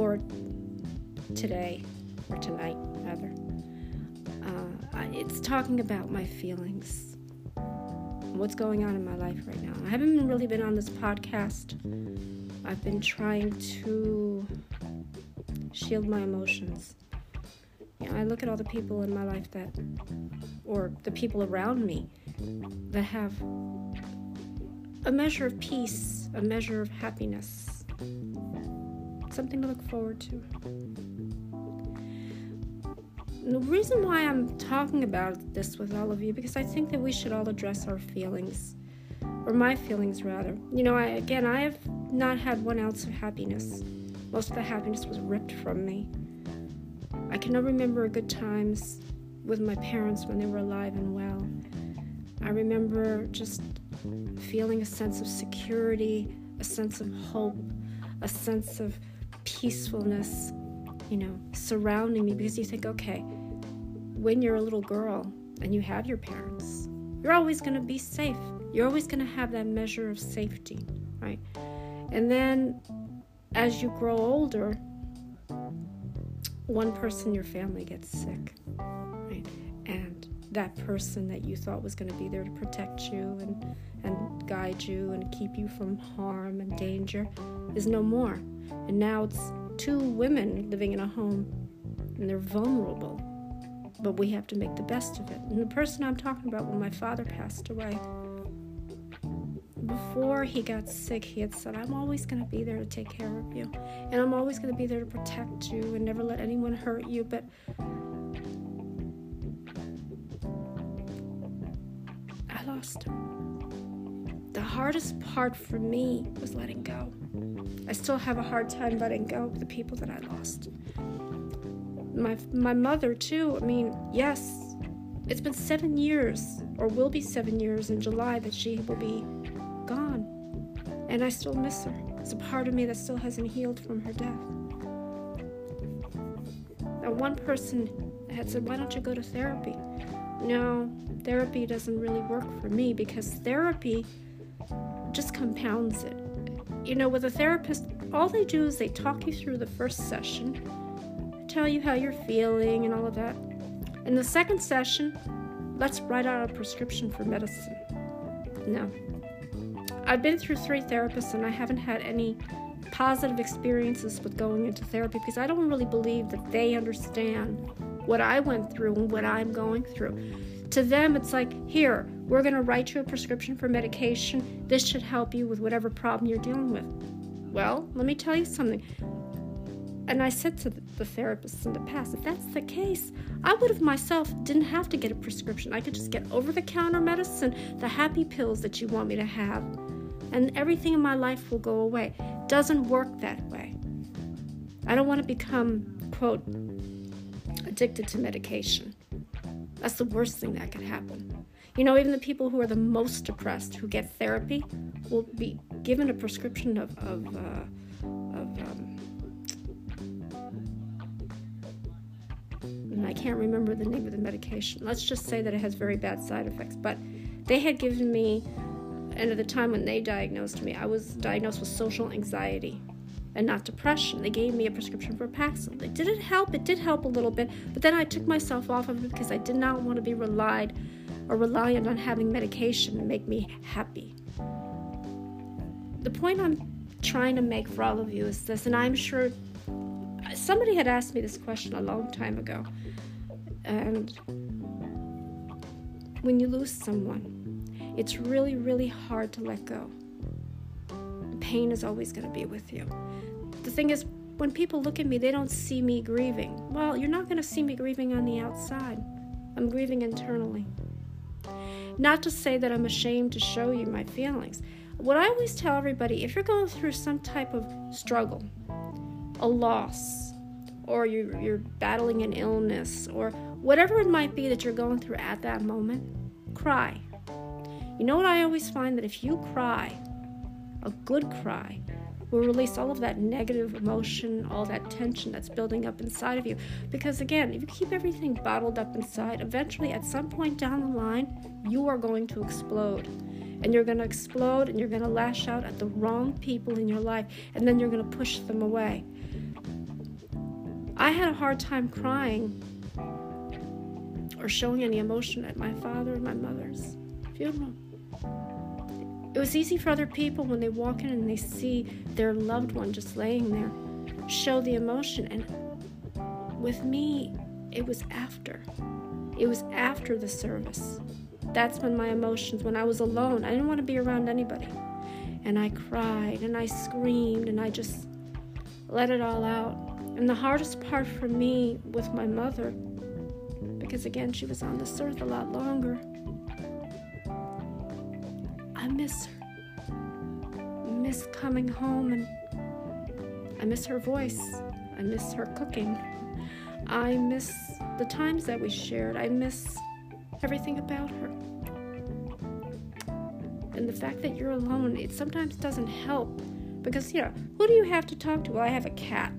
or today, or tonight, rather. Uh, it's talking about my feelings, what's going on in my life right now. I haven't really been on this podcast. I've been trying to shield my emotions. You know, I look at all the people in my life that, or the people around me, that have a measure of peace, a measure of happiness, something to look forward to. the reason why I'm talking about this with all of you because I think that we should all address our feelings, or my feelings rather. You know, I again, I have not had one ounce of happiness. Most of the happiness was ripped from me. I cannot remember good times with my parents when they were alive and well. I remember just feeling a sense of security, a sense of hope, a sense of peacefulness, you know, surrounding me because you think, okay, when you're a little girl and you have your parents, you're always going to be safe. You're always going to have that measure of safety, right? And then as you grow older, one person in your family gets sick, right? And that person that you thought was going to be there to protect you and, and guide you and keep you from harm and danger is no more. And now it's two women living in a home and they're vulnerable. But we have to make the best of it. And the person I'm talking about when my father passed away, before he got sick, he had said, I'm always going to be there to take care of you. And I'm always going to be there to protect you and never let anyone hurt you. But I lost him. The hardest part for me was letting go. I still have a hard time letting go of the people that I lost. My, my mother, too. I mean, yes, it's been seven years, or will be seven years in July, that she will be gone. And I still miss her. It's a part of me that still hasn't healed from her death. Now, one person had said, Why don't you go to therapy? No, therapy doesn't really work for me because therapy just compounds it. You know, with a therapist, all they do is they talk you through the first session, tell you how you're feeling and all of that. In the second session, let's write out a prescription for medicine. No. I've been through three therapists and I haven't had any positive experiences with going into therapy because I don't really believe that they understand what I went through and what I'm going through. To them, it's like, here, we're going to write you a prescription for medication. This should help you with whatever problem you're dealing with. Well, let me tell you something. And I said to the therapists in the past, if that's the case, I would have myself didn't have to get a prescription. I could just get over the counter medicine, the happy pills that you want me to have, and everything in my life will go away. Doesn't work that way. I don't want to become, quote, addicted to medication. That's the worst thing that could happen. You know, even the people who are the most depressed who get therapy will be given a prescription of, of, uh, of um, I can't remember the name of the medication. Let's just say that it has very bad side effects. But they had given me, and at the time when they diagnosed me, I was diagnosed with social anxiety and not depression. They gave me a prescription for Paxil. It didn't help. It did help a little bit, but then I took myself off of it because I did not want to be relied or reliant on having medication to make me happy. The point I'm trying to make for all of you is this, and I'm sure somebody had asked me this question a long time ago. And when you lose someone, it's really, really hard to let go. The pain is always going to be with you. The thing is, when people look at me, they don't see me grieving. Well, you're not going to see me grieving on the outside. I'm grieving internally. Not to say that I'm ashamed to show you my feelings. What I always tell everybody if you're going through some type of struggle, a loss, or you're, you're battling an illness, or whatever it might be that you're going through at that moment, cry. You know what I always find that if you cry, a good cry, will release all of that negative emotion, all that tension that's building up inside of you. Because again, if you keep everything bottled up inside, eventually at some point down the line, you are going to explode. And you're going to explode and you're going to lash out at the wrong people in your life, and then you're going to push them away. I had a hard time crying or showing any emotion at my father and my mother's funeral. It was easy for other people when they walk in and they see their loved one just laying there show the emotion. And with me, it was after. It was after the service. That's when my emotions, when I was alone, I didn't want to be around anybody. And I cried and I screamed and I just let it all out. And the hardest part for me with my mother, because again, she was on this earth a lot longer, miss her. Miss coming home and I miss her voice. I miss her cooking. I miss the times that we shared. I miss everything about her. And the fact that you're alone, it sometimes doesn't help because, you know, who do you have to talk to? Well, I have a cat.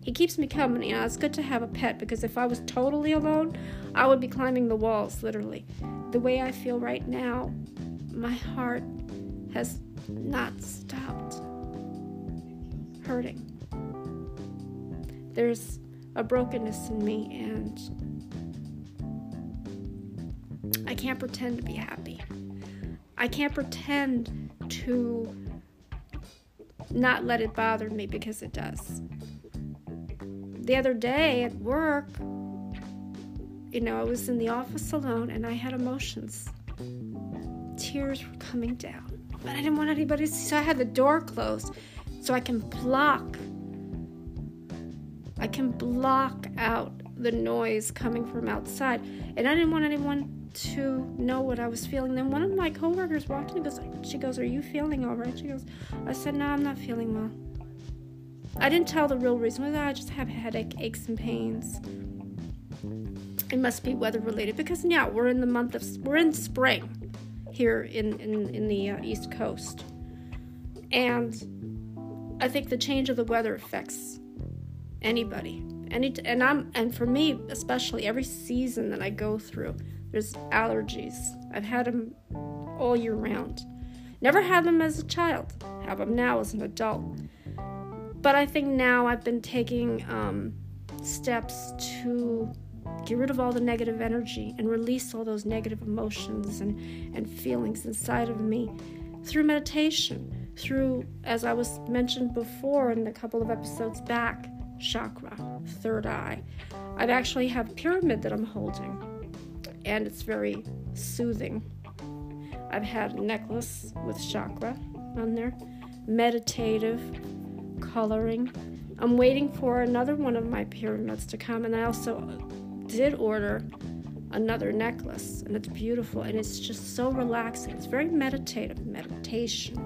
He keeps me company. Now, it's good to have a pet because if I was totally alone, I would be climbing the walls, literally. The way I feel right now, my heart has not stopped hurting. There's a brokenness in me, and I can't pretend to be happy. I can't pretend to not let it bother me because it does. The other day at work, you know, I was in the office alone and I had emotions tears were coming down. But I didn't want anybody to see, so I had the door closed so I can block. I can block out the noise coming from outside. And I didn't want anyone to know what I was feeling. Then one of my coworkers walked in and goes, she goes, Are you feeling all right? She goes, I said, No, I'm not feeling well. I didn't tell the real reason. I just have headache, aches, and pains. It must be weather related because now we're in the month of we're in spring here in, in, in the uh, East Coast. And I think the change of the weather affects anybody. Any, and I'm and for me especially every season that I go through there's allergies. I've had them all year round. Never had them as a child. Have them now as an adult. But I think now I've been taking um, steps to get rid of all the negative energy and release all those negative emotions and, and feelings inside of me through meditation, through, as I was mentioned before in a couple of episodes back, chakra, third eye. I actually have pyramid that I'm holding, and it's very soothing. I've had a necklace with chakra on there, meditative, coloring. I'm waiting for another one of my pyramids to come, and I also did order another necklace, and it's beautiful and it's just so relaxing. It's very meditative meditation,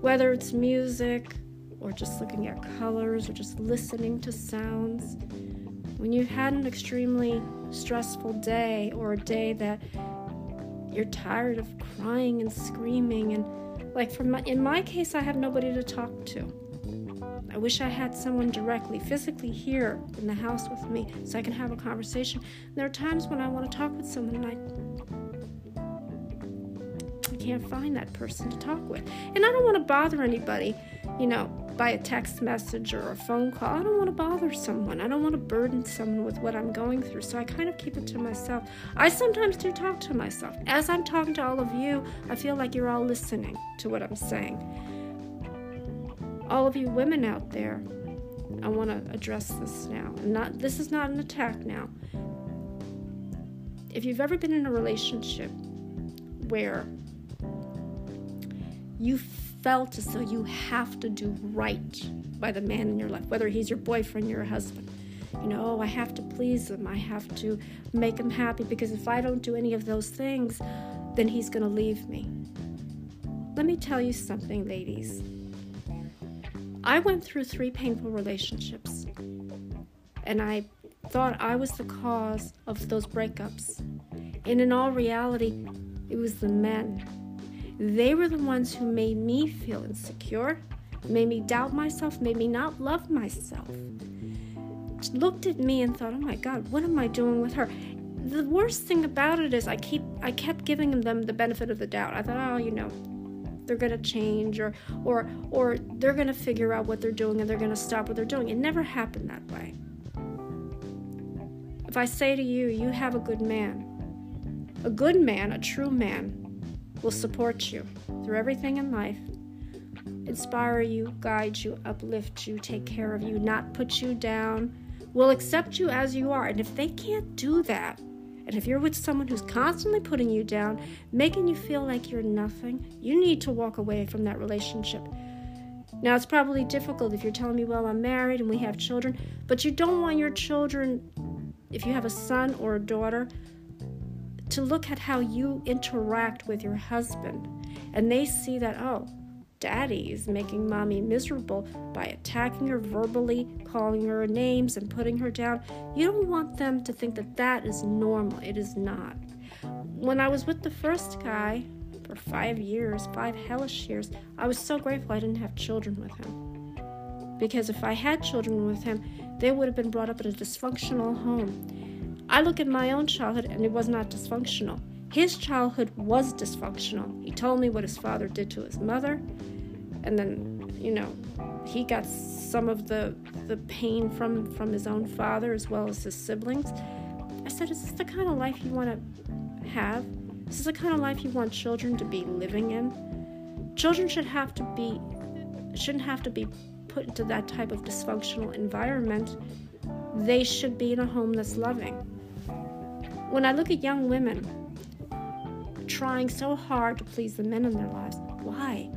whether it's music or just looking at colors or just listening to sounds. When you've had an extremely stressful day or a day that you're tired of crying and screaming and like for my, in my case I have nobody to talk to. I wish I had someone directly, physically here in the house with me so I can have a conversation. And there are times when I want to talk with someone and I, I can't find that person to talk with. And I don't want to bother anybody, you know, by a text message or a phone call. I don't want to bother someone. I don't want to burden someone with what I'm going through. So I kind of keep it to myself. I sometimes do talk to myself. As I'm talking to all of you, I feel like you're all listening to what I'm saying all of you women out there, I want to address this now. Not this is not an attack now. If you've ever been in a relationship where you felt as though you have to do right by the man in your life, whether he's your boyfriend, your husband. You know, oh, I have to please him. I have to make him happy because if I don't do any of those things, then he's going to leave me. Let me tell you something, ladies. I went through three painful relationships, and I thought I was the cause of those breakups. And in all reality, it was the men. They were the ones who made me feel insecure, made me doubt myself, made me not love myself. Looked at me and thought, "Oh my God, what am I doing with her?" The worst thing about it is I keep I kept giving them the benefit of the doubt. I thought, "Oh, you know, they're going to change or or or they're going to figure out what they're doing and they're going to stop what they're doing. It never happened that way. if I say to you, you have a good man, a good man, a true man, will support you through everything in life, inspire you, guide you, uplift you, take care of you, not put you down, will accept you as you are. And if they can't do that, and if you're with someone who's constantly putting you down, making you feel like you're nothing, you need to walk away from that relationship. Now, it's probably difficult if you're telling me, well, I'm married and we have children, but you don't want your children, if you have a son or a daughter, to look at how you interact with your husband and they see that, oh, daddy is making mommy miserable by attacking her verbally, calling her names, and putting her down. You don't want them to think that that is normal. It is not. When I was with the first guy for five years, five hellish years, I was so grateful I didn't have children with him. Because if I had children with him, they would have been brought up in a dysfunctional home. I look at my own childhood and it was not dysfunctional. His childhood was dysfunctional. He told me what his father did to his mother, and then, you know, he got some of the the pain from from his own father as well as his siblings. I said, "Is this the kind of life you want to have? Is this the kind of life you want children to be living in? Children should have to be shouldn't have to be put into that type of dysfunctional environment. They should be in a home that's loving. When I look at young women trying so hard to please the men in their lives. Why?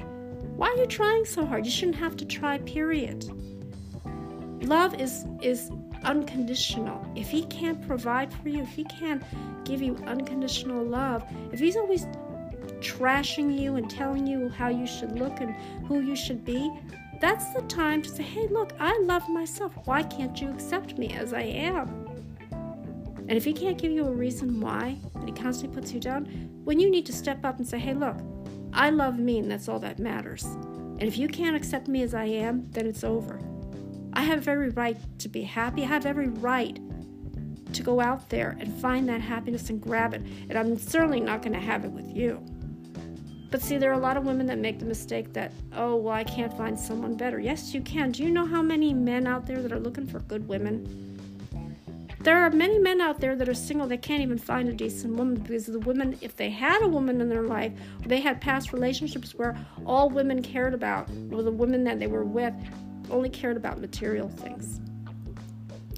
Why are you trying so hard? You shouldn't have to try, period. Love is is unconditional. If he can't provide for you, if he can't give you unconditional love, if he's always trashing you and telling you how you should look and who you should be, that's the time to say, hey, look, I love myself. Why can't you accept me as I am? And if he can't give you a reason why, and he constantly puts you down, when you need to step up and say, hey, look, I love me, and that's all that matters. And if you can't accept me as I am, then it's over. I have every right to be happy. I have every right to go out there and find that happiness and grab it. And I'm certainly not going to have it with you. But see, there are a lot of women that make the mistake that, oh, well, I can't find someone better. Yes, you can. Do you know how many men out there that are looking for good women? There are many men out there that are single that can't even find a decent woman because the women, if they had a woman in their life, they had past relationships where all women cared about, or the women that they were with only cared about material things.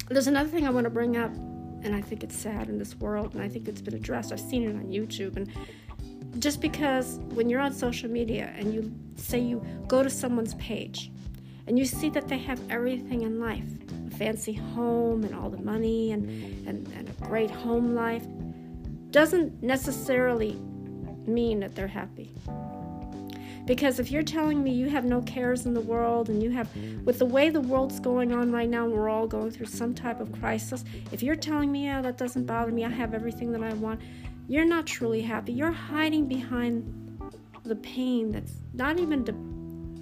There's another thing I want to bring up, and I think it's sad in this world, and I think it's been addressed. I've seen it on YouTube, and just because when you're on social media and you say you go to someone's page and you see that they have everything in life fancy home and all the money and, and, and a great home life doesn't necessarily mean that they're happy. Because if you're telling me you have no cares in the world and you have, with the way the world's going on right now, we're all going through some type of crisis, if you're telling me, yeah, that doesn't bother me, I have everything that I want, you're not truly happy. You're hiding behind the pain that's not even de-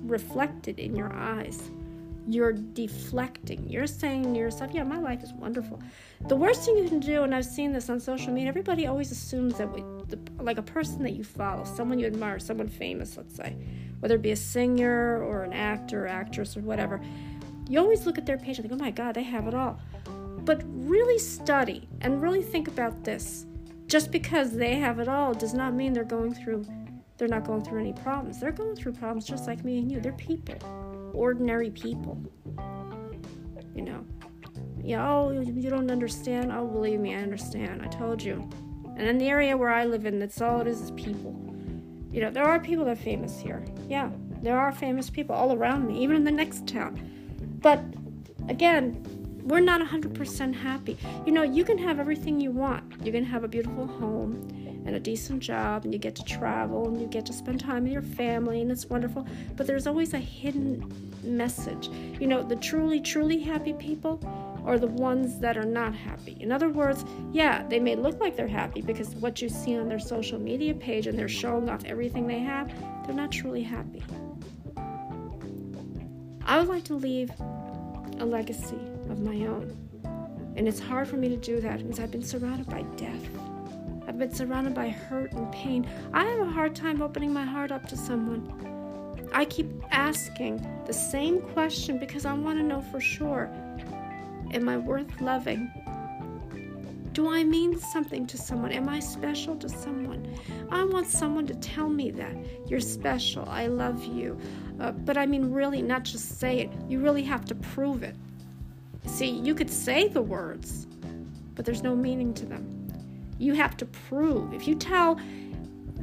reflected in your eyes you're deflecting. You're saying to yourself, yeah, my life is wonderful. The worst thing you can do, and I've seen this on social media, everybody always assumes that we, the, like a person that you follow, someone you admire, someone famous, let's say, whether it be a singer or an actor, or actress, or whatever, you always look at their page and think, oh my God, they have it all. But really study and really think about this. Just because they have it all does not mean they're going through they're not going through any problems. They're going through problems just like me and you. They're people ordinary people. You know, yeah, oh, you don't understand. Oh, believe me, I understand. I told you. And in the area where I live in, that's all it is is people. You know, there are people that are famous here. Yeah, there are famous people all around me, even in the next town. But again, we're not 100% happy. You know, you can have everything you want. You can have a beautiful home and a decent job and you get to travel and you get to spend time with your family and it's wonderful. But there's always a hidden message. You know the truly truly happy people are the ones that are not happy. In other words yeah they may look like they're happy because what you see on their social media page and they're showing off everything they have they're not truly happy. I would like to leave a legacy of my own and it's hard for me to do that because I've been surrounded by death. Been surrounded by hurt and pain. I have a hard time opening my heart up to someone. I keep asking the same question because I want to know for sure Am I worth loving? Do I mean something to someone? Am I special to someone? I want someone to tell me that. You're special. I love you. Uh, but I mean, really, not just say it. You really have to prove it. See, you could say the words, but there's no meaning to them. You have to prove. If you tell,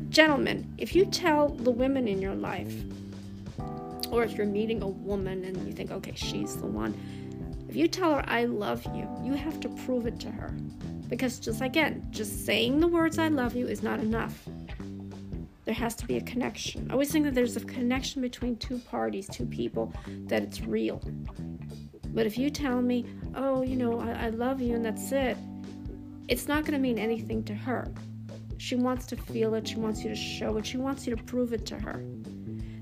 gentlemen, if you tell the women in your life, or if you're meeting a woman and you think, okay, she's the one, if you tell her, I love you, you have to prove it to her. Because just again, just saying the words I love you is not enough. There has to be a connection. I always think that there's a connection between two parties, two people, that it's real. But if you tell me, oh, you know, I, I love you and that's it, it's not going to mean anything to her. She wants to feel it, she wants you to show it, she wants you to prove it to her.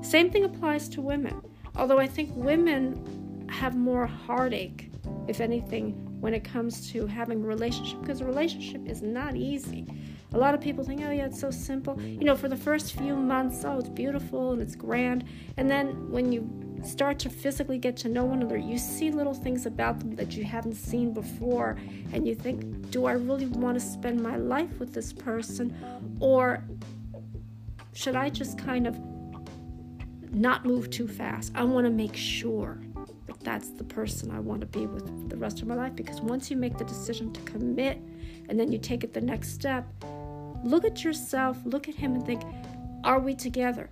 Same thing applies to women. Although I think women have more heartache, if anything, when it comes to having a relationship because a relationship is not easy. A lot of people think, oh, yeah, it's so simple. You know, for the first few months, oh, it's beautiful and it's grand. And then when you start to physically get to know one another, you see little things about them that you haven't seen before. And you think, do I really want to spend my life with this person? Or should I just kind of not move too fast? I want to make sure that that's the person I want to be with for the rest of my life. Because once you make the decision to commit and then you take it the next step, look at yourself, look at him, and think, are we together?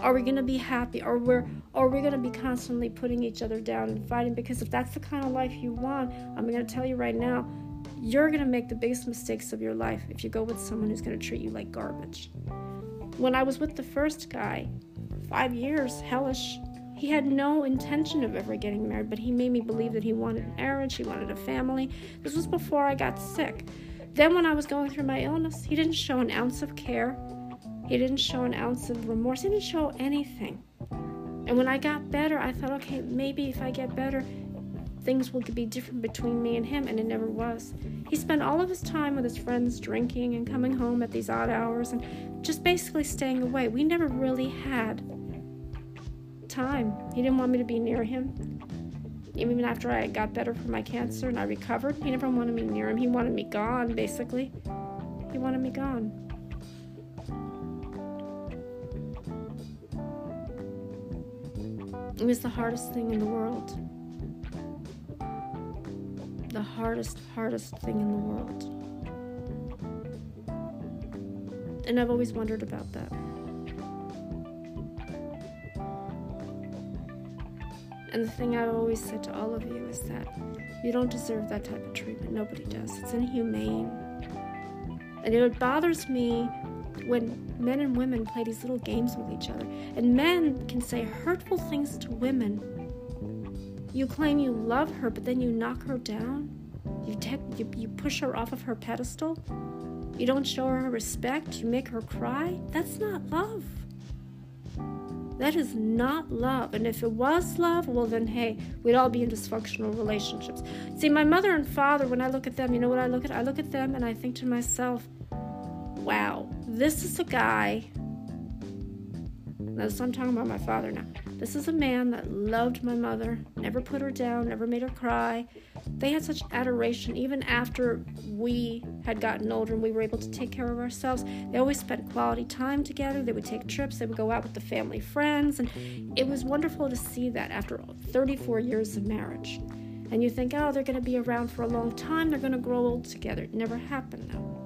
Are we to be happy? Or we're are we to be constantly putting each other down and fighting? Because if that's the kind of life you want, I'm to tell you right now, you're to make the biggest mistakes of your life if you go with someone who's to treat you like garbage. When I was with the first guy, five years, hellish, he had no intention of ever getting married, but he made me believe that he wanted an marriage, he wanted a family. This was before I got sick. Then, when I was going through my illness, he didn't show an ounce of care. He didn't show an ounce of remorse. He didn't show anything. And when I got better, I thought, okay, maybe if I get better, things will be different between me and him, and it never was. He spent all of his time with his friends drinking and coming home at these odd hours and just basically staying away. We never really had time. He didn't want me to be near him. Even after I got better from my cancer and I recovered, he never wanted me near him. He wanted me gone, basically. He wanted me gone. It was the hardest thing in the world. The hardest, hardest thing in the world. And I've always wondered about that. And the thing I've always said to all of you is that you don't deserve that type of treatment. Nobody does. It's inhumane. And it bothers me when men and women play these little games with each other. And men can say hurtful things to women. You claim you love her, but then you knock her down. You, you, you push her off of her pedestal. You don't show her respect. You make her cry. That's not love. That is not love. And if it was love, well, then hey, we'd all be in dysfunctional relationships. See, my mother and father, when I look at them, you know what I look at? I look at them and I think to myself, wow, this is a guy. Now, I'm talking about my father now. This is a man that loved my mother, never put her down, never made her cry, they had such adoration even after we had gotten older and we were able to take care of ourselves. They always spent quality time together. They would take trips, they would go out with the family friends, and it was wonderful to see that after 34 years of marriage. And you think, oh, they're going to be around for a long time, they're going to grow old together. It never happened, though.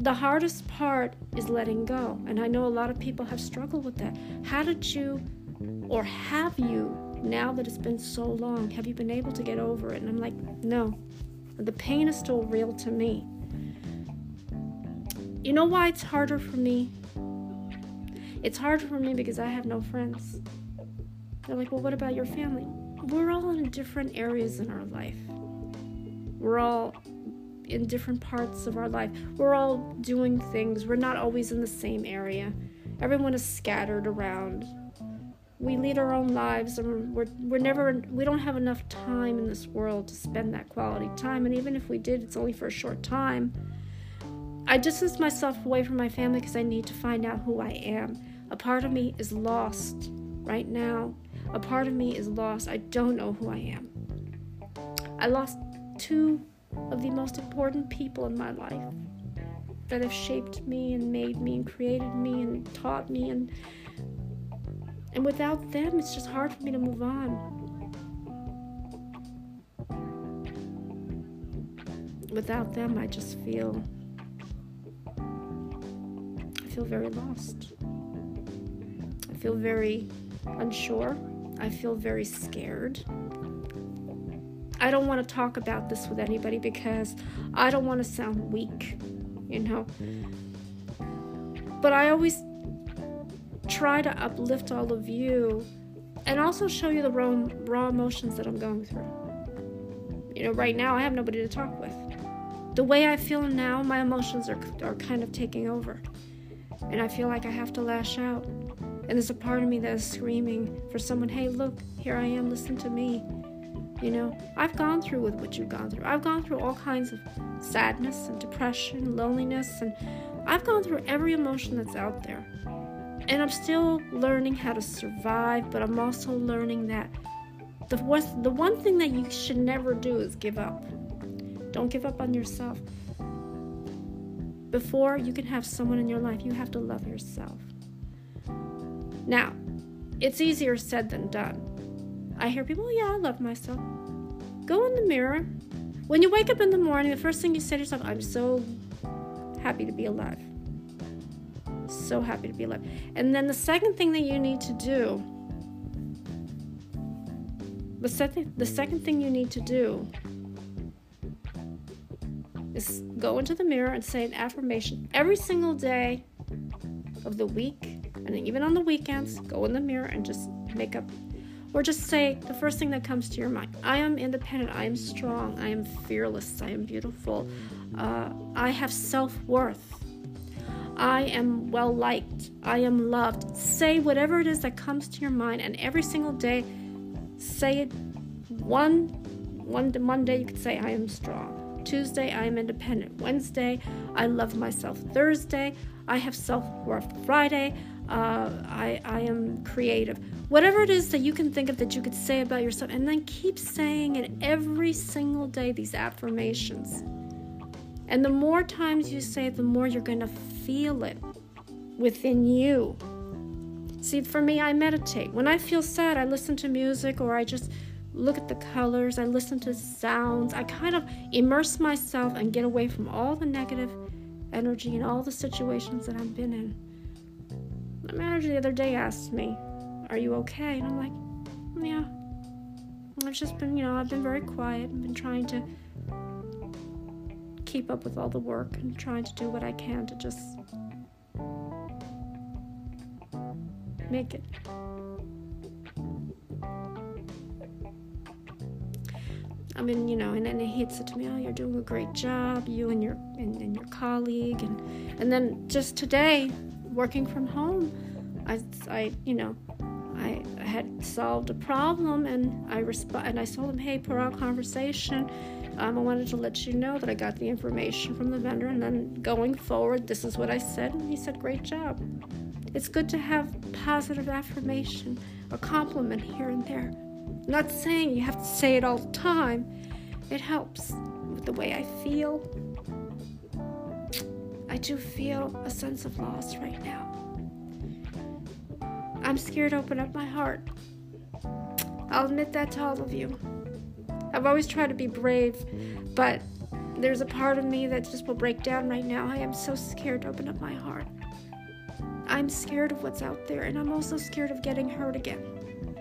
The hardest part is letting go, and I know a lot of people have struggled with that. How did you, or have you, now that it's been so long, have you been able to get over it? And I'm like, no. The pain is still real to me. You know why it's harder for me? It's harder for me because I have no friends. They're like, well, what about your family? We're all in different areas in our life. We're all in different parts of our life. We're all doing things. We're not always in the same area. Everyone is scattered around we lead our own lives and we're, we're never we don't have enough time in this world to spend that quality time and even if we did it's only for a short time i distance myself away from my family because i need to find out who i am a part of me is lost right now a part of me is lost i don't know who i am i lost two of the most important people in my life that have shaped me and made me and created me and taught me and and without them it's just hard for me to move on. Without them I just feel I feel very lost. I feel very unsure. I feel very scared. I don't want to talk about this with anybody because I don't want to sound weak, you know. But I always try to uplift all of you and also show you the raw, raw emotions that I'm going through. You know, right now I have nobody to talk with. The way I feel now, my emotions are, are kind of taking over. And I feel like I have to lash out. And there's a part of me that is screaming for someone, hey, look, here I am, listen to me. You know, I've gone through with what you've gone through. I've gone through all kinds of sadness and depression, loneliness, and I've gone through every emotion that's out there. And I'm still learning how to survive, but I'm also learning that the, the one thing that you should never do is give up. Don't give up on yourself. Before you can have someone in your life, you have to love yourself. Now, it's easier said than done I hear people, yeah, I love myself. Go in the mirror. When you wake up in the morning, the first thing you say to yourself, I'm so happy to be alive. So happy to be alive. And then the second thing that you need to do, the second, the second thing you need to do is go into the mirror and say an affirmation every single day of the week and even on the weekends go in the mirror and just make up or just say the first thing that comes to your mind I am independent, I am strong, I am fearless, I am beautiful, uh, I have self worth. I am well liked. I am loved. Say whatever it is that comes to your mind, and every single day, say it. One, one Monday you could say I am strong. Tuesday I am independent. Wednesday I love myself. Thursday I have self worth. Friday uh, I, I am creative. Whatever it is that you can think of that you could say about yourself, and then keep saying it every single day, these affirmations. And the more times you say it, the more you're going to feel it within you. See, for me, I meditate. When I feel sad, I listen to music or I just look at the colors, I listen to sounds. I kind of immerse myself and get away from all the negative energy and all the situations that I've been in. My manager the other day asked me, Are you okay? And I'm like, Yeah. I've just been, you know, I've been very quiet. I've been trying to keep up with all the work and trying to do what I can to just make it. I mean, you know, and then he said to me, "Oh, you're doing a great job, you and your and, and your colleague," and and then just today, working from home, I, I you know, I, had solved a problem and I resp- and I told him, hey, per conversation, um, I wanted to let you know that I got the information from the vendor, and then going forward, this is what I said, and he said, great job. It's good to have positive affirmation, a compliment here and there. I'm not saying you have to say it all the time. It helps with the way I feel, I do feel a sense of loss right now. I'm scared to open up my heart. I'll admit that to all of you. I've always tried to be brave, but there's a part of me that just will break down right now. I am so scared to open up my heart. I'm scared of what's out there, and I'm also scared of getting hurt again.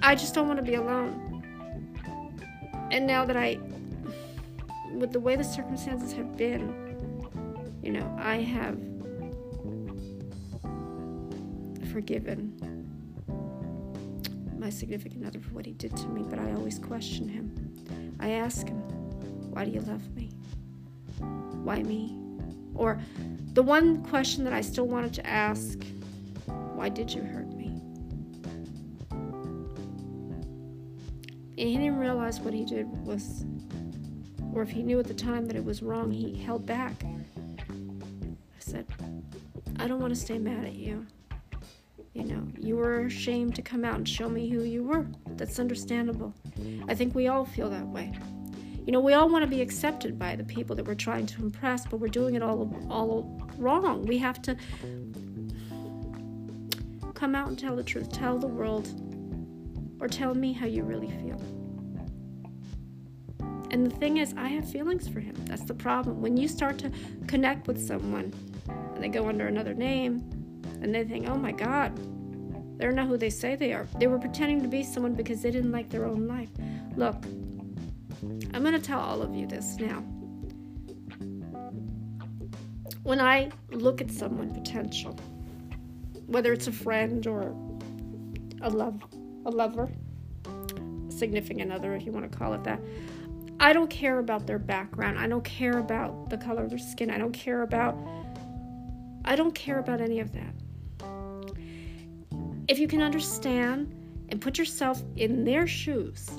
I just don't want to be alone. And now that I, with the way the circumstances have been, you know, I have forgiven my significant other for what he did to me, but I always question him. I ask him, Why do you love me? Why me? Or the one question that I still wanted to ask, Why did you hurt me? And he didn't realize what he did was, or if he knew at the time that it was wrong, he held back said, I don't want to stay mad at you. You know, you were ashamed to come out and show me who you were. That's understandable. I think we all feel that way. You know, we all want to be accepted by the people that we're trying to impress, but we're doing it all all wrong. We have to come out and tell the truth. Tell the world or tell me how you really feel. And the thing is, I have feelings for him. That's the problem. When you start to connect with someone and they go under another name and they think, oh my God, they're not who they say they are. They were pretending to be someone because they didn't like their own life. Look, I'm going to tell all of you this now. When I look at someone potential, whether it's a friend or a love a lover, significant other if you want to call it that, I don't care about their background. I don't care about the color of their skin. I don't care about I don't care about any of that. If you can understand and put yourself in their shoes,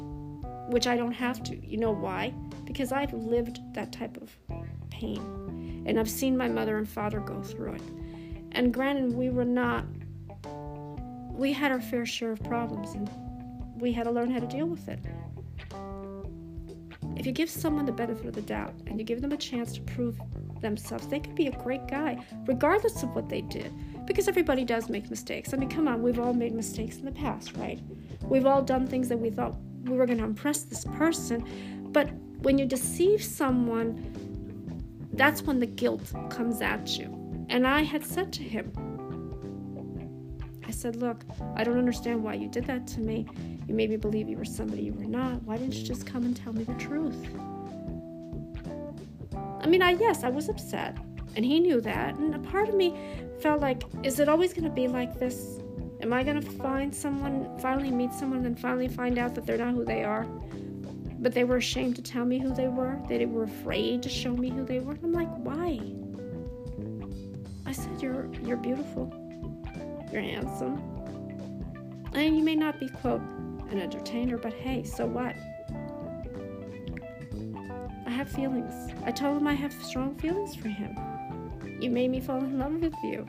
which I don't have to. You know why? Because I've lived that type of pain. And I've seen my mother and father go through it. And granted, we were not, we had our fair share of problems and we had to learn how to deal with it. If you give someone the benefit of the doubt and you give them a chance to prove themselves, they could be a great guy, regardless of what they did. Because everybody does make mistakes. I mean, come on, we've all made mistakes in the past, right? We've all done things that we thought we were going to impress this person. But when you deceive someone, that's when the guilt comes at you. And I had said to him, I said, Look, I don't understand why you did that to me. You made me believe you were somebody you were not. Why didn't you just come and tell me the truth? I mean, I yes, I was upset, and he knew that. And a part of me felt like, is it always going to be like this? Am I going to find someone, finally meet someone, and finally find out that they're not who they are? But they were ashamed to tell me who they were. They were afraid to show me who they were. I'm like, why? I said, you're you're beautiful. You're handsome. And you may not be quote an entertainer, but hey, so what? Have feelings. I told him I have strong feelings for him. You made me fall in love with you.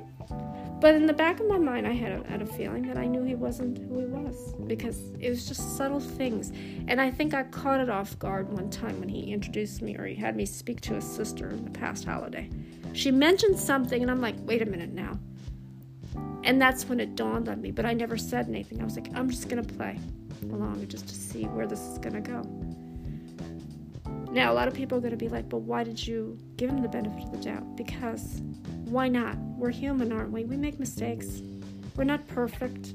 But in the back of my mind, I had a, had a feeling that I knew he wasn't who he was because it was just subtle things. And I think I caught it off guard one time when he introduced me or he had me speak to his sister in the past holiday. She mentioned something, and I'm like, wait a minute now. And that's when it dawned on me, but I never said anything. I was like, I'm just going to play along just to see where this is going to go. Now, a lot of people are going to be like, but why did you give him the benefit of the doubt? Because why not? We're human, aren't we? We make mistakes. We're not perfect.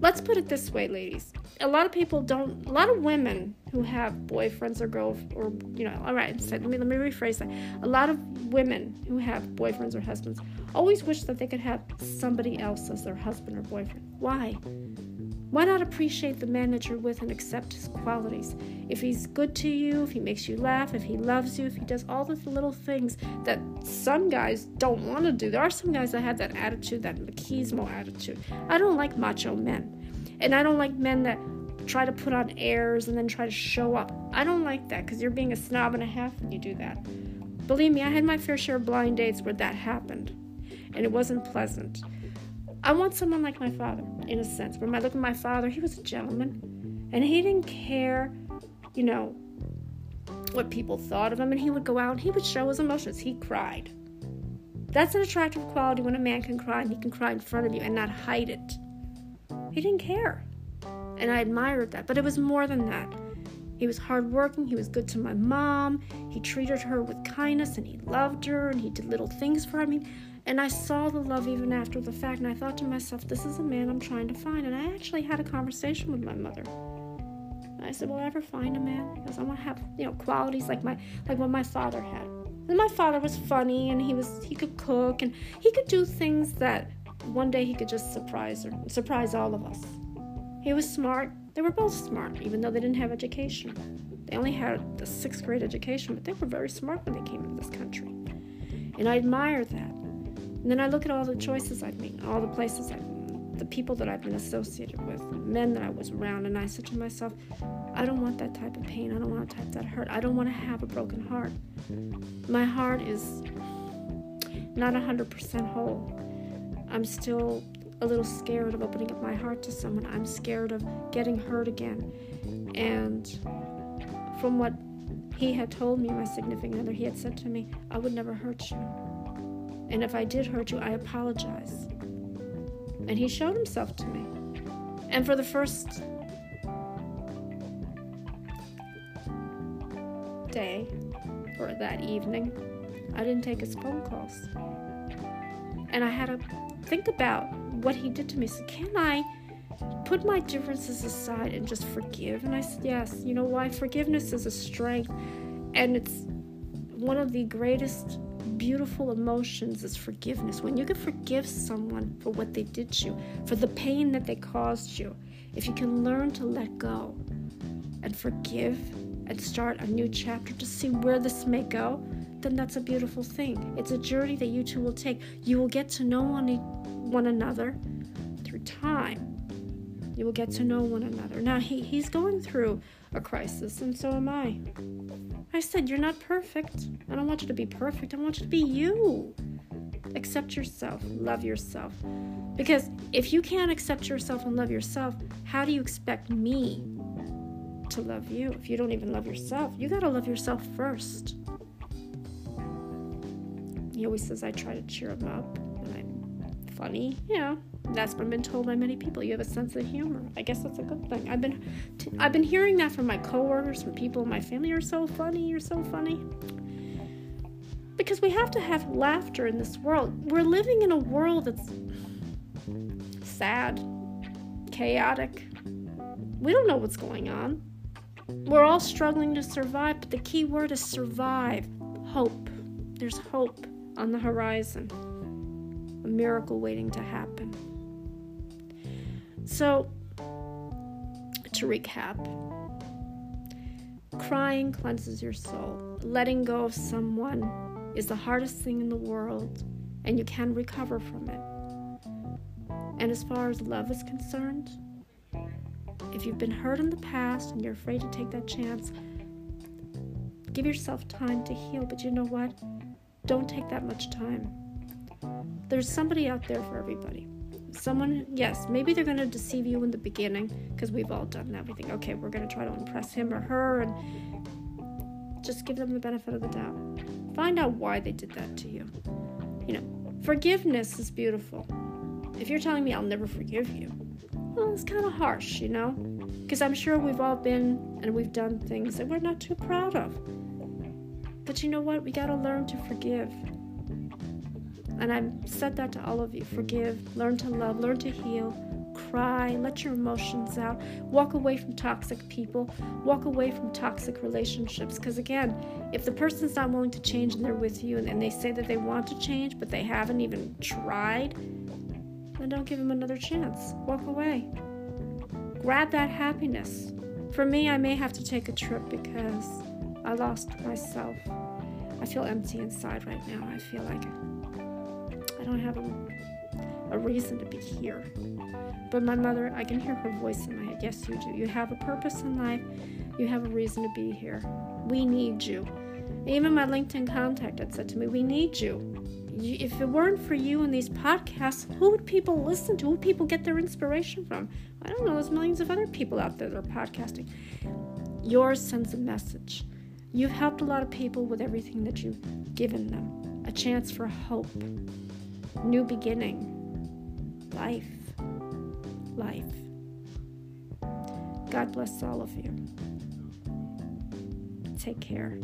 Let's put it this way, ladies. A lot of people don't. A lot of women who have boyfriends or girls, or you know, all right. let me let me rephrase that. A lot of women who have boyfriends or husbands always wish that they could have somebody else as their husband or boyfriend. Why? Why not appreciate the man that you're with and accept his qualities? If he's good to you, if he makes you laugh, if he loves you, if he does all the little things that some guys don't want to do. There are some guys that have that attitude, that machismo attitude. I don't like macho men. And I don't like men that try to put on airs and then try to show up. I don't like that because you're being a snob and a half when you do that. Believe me, I had my fair share of blind dates where that happened, and it wasn't pleasant. I want someone like my father, in a sense. When I look at my father, he was a gentleman, and he didn't care, you know, what people thought of him, and he would go out and he would show his emotions. He cried. That's an attractive quality when a man can cry and he can cry in front of you and not hide it. He didn't care. And I admired that, but it was more than that. He was hardworking, he was good to my mom, he treated her with kindness, and he loved her, and he did little things for her. I mean, and I saw the love even after the fact, and I thought to myself, this is a man I'm trying to find. And I actually had a conversation with my mother. I said, Will I ever find a man? Because I want to have, you know, qualities like my like what my father had. And my father was funny and he was he could cook and he could do things that one day he could just surprise her surprise all of us. He was smart. They were both smart, even though they didn't have education. They only had the sixth grade education, but they were very smart when they came into this country. And I admire that. And then I look at all the choices I've made, all the places I've the people that I've been associated with, the men that I was around, and I said to myself, I don't want that type of pain. I don't want that type that hurt. I don't want to have a broken heart. My heart is not 100% whole. I'm still a little scared of opening up my heart to someone. I'm scared of getting hurt again. And from what he had told me, my significant other, he had said to me, I would never hurt you. And if I did hurt you, I apologize. And he showed himself to me. And for the first day or that evening, I didn't take his phone calls. And I had to think about what he did to me. So, can I put my differences aside and just forgive? And I said, Yes. You know why? Forgiveness is a strength, and it's one of the greatest beautiful emotions is forgiveness. When you can forgive someone for what they did to you, for the pain that they caused you, if you can learn to let go and forgive and start a new chapter to see where this may go, then that's a beautiful thing. It's a journey that you two will take. You will get to know one, one another through time you will get to know one another. Now, he, he's going through a crisis, and so am I. I said, You're not perfect. I don't want you to be perfect. I want you to be you. Accept yourself, love yourself. Because if you can't accept yourself and love yourself, how do you expect me to love you if you don't even love yourself? You gotta love yourself first. He always says I try to cheer him up and I'm funny. Yeah, that's what I've been told by many people. You have a sense of humor. I guess that's a good thing. I've been, t- I've been hearing that from my coworkers, from people in my family. You're so funny. You're so funny. Because we have to have laughter in this world. We're living in a world that's sad, chaotic. We don't know what's going on. We're all struggling to survive, but the key word is survive. Hope. There's hope on the horizon. A miracle waiting to happen. So, to recap, crying cleanses your soul. Letting go of someone is the hardest thing in the world, and you can recover from it. And as far as love is concerned, if you've been hurt in the past and you're afraid to take that chance, give yourself time to heal. But you know what? Don't take that much time. There's somebody out there for everybody someone, yes, maybe they're going to deceive you in the beginning because we've all done that. We think, okay, we're going to try to impress him or her and just give them the benefit of the doubt. Find out why they did that to you. You know, forgiveness is beautiful. If you're telling me I'll never forgive you, well, it's kind of harsh, you know? Because I'm sure we've all been and we've done things that we're not too proud of. But you know what? We got to learn to forgive. And I've said that to all of you forgive, learn to love, learn to heal, cry, let your emotions out, walk away from toxic people, walk away from toxic relationships. Because again, if the person's not willing to change and they're with you and, and they say that they want to change but they haven't even tried, then don't give them another chance. Walk away. Grab that happiness. For me, I may have to take a trip because I lost myself. I feel empty inside right now. I feel like don't have a, a reason to be here. But my mother, I can hear her voice in my head. Yes, you do. You have a purpose in life. You have a reason to be here. We need you. Even my LinkedIn contact had said to me, We need you. If it weren't for you and these podcasts, who would people listen to? Who would people get their inspiration from? I don't know. There's millions of other people out there that are podcasting. Yours sends a message. You've helped a lot of people with everything that you've given them a chance for hope, new beginning, life, life. God bless all of you. Take care.